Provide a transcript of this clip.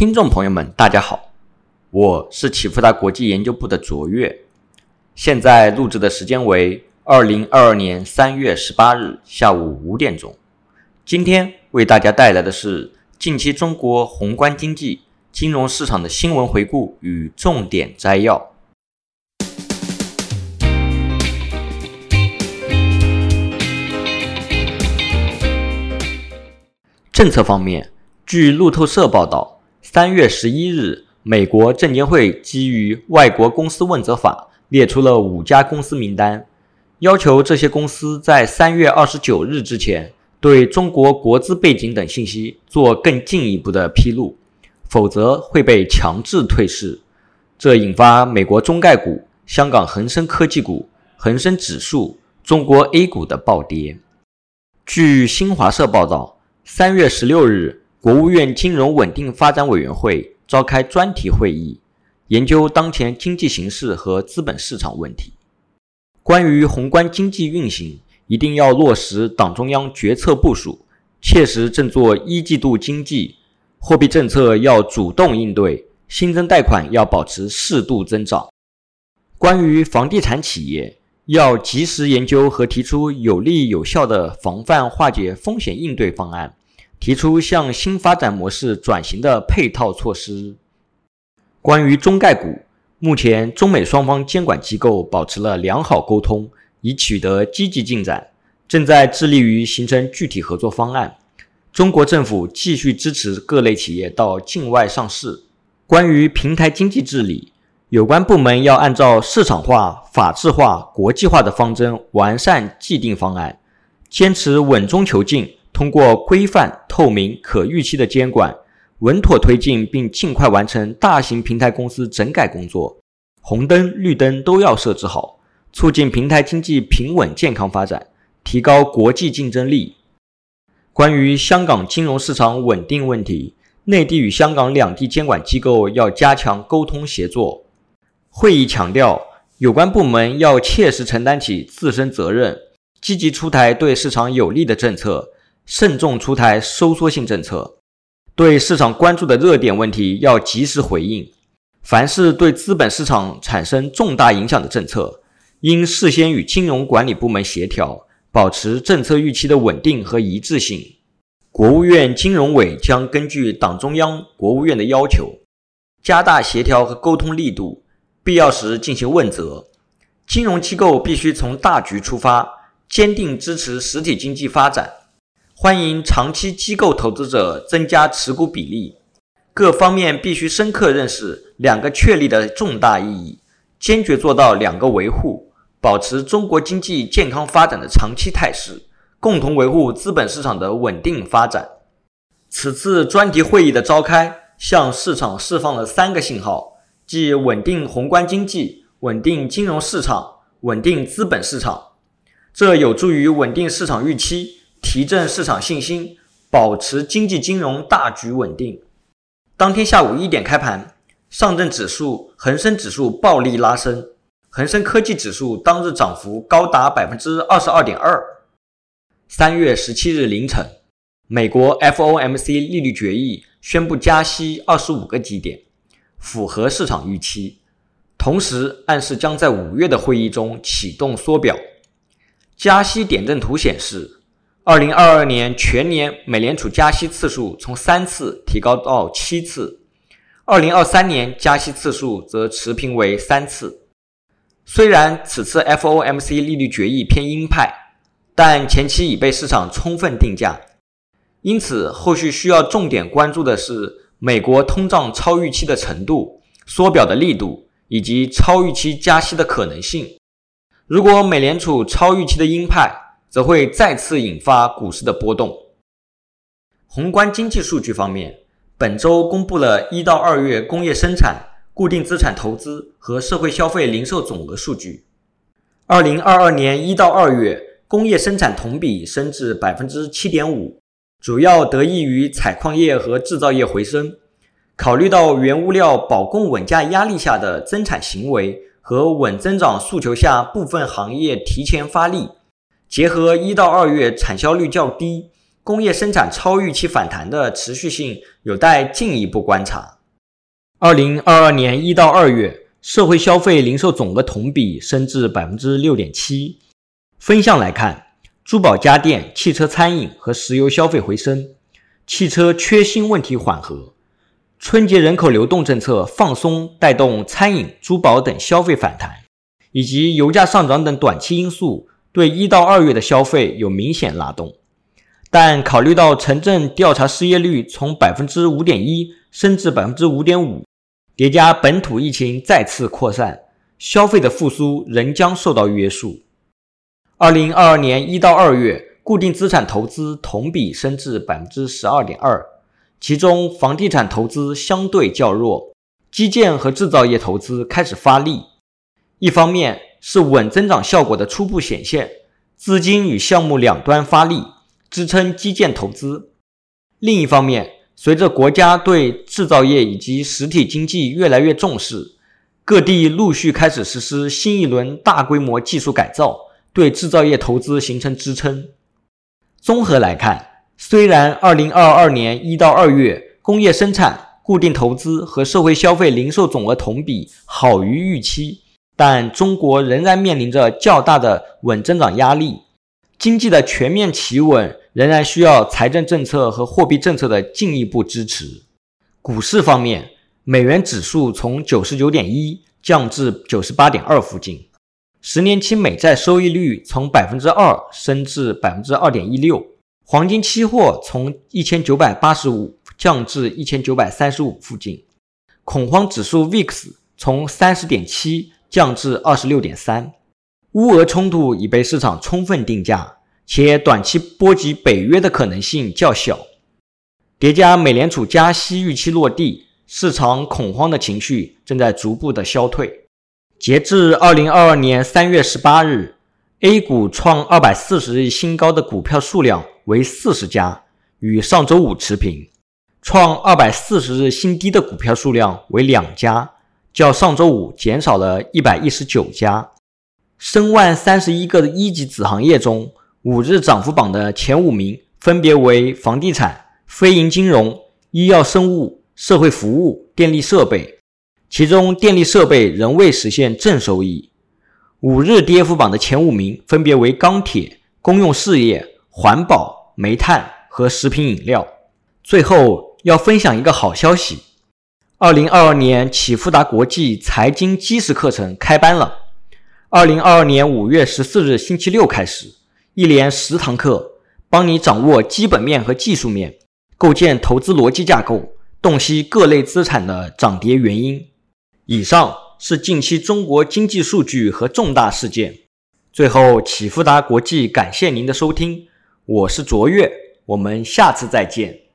听众朋友们，大家好，我是启富达国际研究部的卓越，现在录制的时间为二零二二年三月十八日下午五点钟。今天为大家带来的是近期中国宏观经济、金融市场的新闻回顾与重点摘要。政策方面，据路透社报道，三月十一日，美国证监会基于《外国公司问责法》列出了五家公司名单，要求这些公司在三月二十九日之前对中国国资背景等信息做更进一步的披露，否则会被强制退市。这引发美国中概股、香港恒生科技股、恒生指数、中国 A 股的暴跌。据新华社报道。三月十六日，国务院金融稳定发展委员会召开专题会议，研究当前经济形势和资本市场问题。关于宏观经济运行，一定要落实党中央决策部署，切实振作一季度经济；货币政策要主动应对，新增贷款要保持适度增长。关于房地产企业，要及时研究和提出有利有效的防范化解风险应对方案。提出向新发展模式转型的配套措施。关于中概股，目前中美双方监管机构保持了良好沟通，已取得积极进展，正在致力于形成具体合作方案。中国政府继续支持各类企业到境外上市。关于平台经济治理，有关部门要按照市场化、法治化、国际化的方针，完善既定方案，坚持稳中求进。通过规范、透明、可预期的监管，稳妥推进并尽快完成大型平台公司整改工作，红灯、绿灯都要设置好，促进平台经济平稳健康发展，提高国际竞争力。关于香港金融市场稳定问题，内地与香港两地监管机构要加强沟通协作。会议强调，有关部门要切实承担起自身责任，积极出台对市场有利的政策。慎重出台收缩性政策，对市场关注的热点问题要及时回应。凡是对资本市场产生重大影响的政策，应事先与金融管理部门协调，保持政策预期的稳定和一致性。国务院金融委将根据党中央、国务院的要求，加大协调和沟通力度，必要时进行问责。金融机构必须从大局出发，坚定支持实体经济发展。欢迎长期机构投资者增加持股比例，各方面必须深刻认识两个确立的重大意义，坚决做到两个维护，保持中国经济健康发展的长期态势，共同维护资本市场的稳定发展。此次专题会议的召开，向市场释放了三个信号，即稳定宏观经济、稳定金融市场、稳定资本市场，这有助于稳定市场预期。提振市场信心，保持经济金融大局稳定。当天下午一点开盘，上证指数、恒生指数暴力拉升，恒生科技指数当日涨幅高达百分之二十二点二。三月十七日凌晨，美国 FOMC 利率决议宣布加息二十五个基点，符合市场预期，同时暗示将在五月的会议中启动缩表。加息点阵图显示。二零二二年全年美联储加息次数从三次提高到七次，二零二三年加息次数则持平为三次。虽然此次 FOMC 利率决议偏鹰派，但前期已被市场充分定价，因此后续需要重点关注的是美国通胀超预期的程度、缩表的力度以及超预期加息的可能性。如果美联储超预期的鹰派，则会再次引发股市的波动。宏观经济数据方面，本周公布了一到二月工业生产、固定资产投资和社会消费零售总额数据。二零二二年一到二月，工业生产同比升至百分之七点五，主要得益于采矿业和制造业回升。考虑到原物料保供稳价压力下的增产行为和稳增长诉求下部分行业提前发力。结合一到二月产销率较低、工业生产超预期反弹的持续性有待进一步观察。二零二二年一到二月，社会消费零售总额同比升至百分之六点七。分项来看，珠宝家电、汽车、餐饮和石油消费回升，汽车缺芯问题缓和。春节人口流动政策放松，带动餐饮、珠宝等消费反弹，以及油价上涨等短期因素，对一到二月的消费有明显拉动。但考虑到城镇调查失业率从百分之五点一升至百分之五点五，叠加本土疫情再次扩散，消费的复苏仍将受到约束。二零二二年一到二月，固定资产投资同比升至百分之十二点二，其中房地产投资相对较弱，基建和制造业投资开始发力。一方面是稳增长效果的初步显现，资金与项目两端发力。支撑基建投资。另一方面，随着国家对制造业以及实体经济越来越重视，各地陆续开始实施新一轮大规模技术改造，对制造业投资形成支撑。综合来看，虽然2022年一到二月工业生产、固定投资和社会消费零售总额同比好于预期，但中国仍然面临着较大的稳增长压力。经济的全面企稳仍然需要财政政策和货币政策的进一步支持。股市方面，美元指数从九十九点一降至九十八点二附近，十年期美债收益率从百分之二升至百分之二点一六，黄金期货从一千九百八十五降至一千九百三十五附近，恐慌指数 VIX 从三十点七降至二十六点三。乌俄冲突已被市场充分定价，且短期波及北约的可能性较小。叠加美联储加息预期落地，市场恐慌的情绪正在逐步的消退。截至二零二二年三月十八日，A 股创二百四十日新高的股票数量为四十家，与上周五持平；创二百四十日新低的股票数量为两家，较上周五减少了一百一十九家。申万三十一个一级子行业中，五日涨幅榜的前五名分别为房地产、非银金融、医药生物、社会服务、电力设备，其中电力设备仍未实现正收益。五日跌幅榜的前五名分别为钢铁、公用事业、环保、煤炭和食品饮料。最后要分享一个好消息：二零二二年启富达国际财经基石课程开班了。二零二二年五月十四日星期六开始，一连十堂课，帮你掌握基本面和技术面，构建投资逻辑架构，洞悉各类资产的涨跌原因。以上是近期中国经济数据和重大事件。最后，启富达国际感谢您的收听，我是卓越，我们下次再见。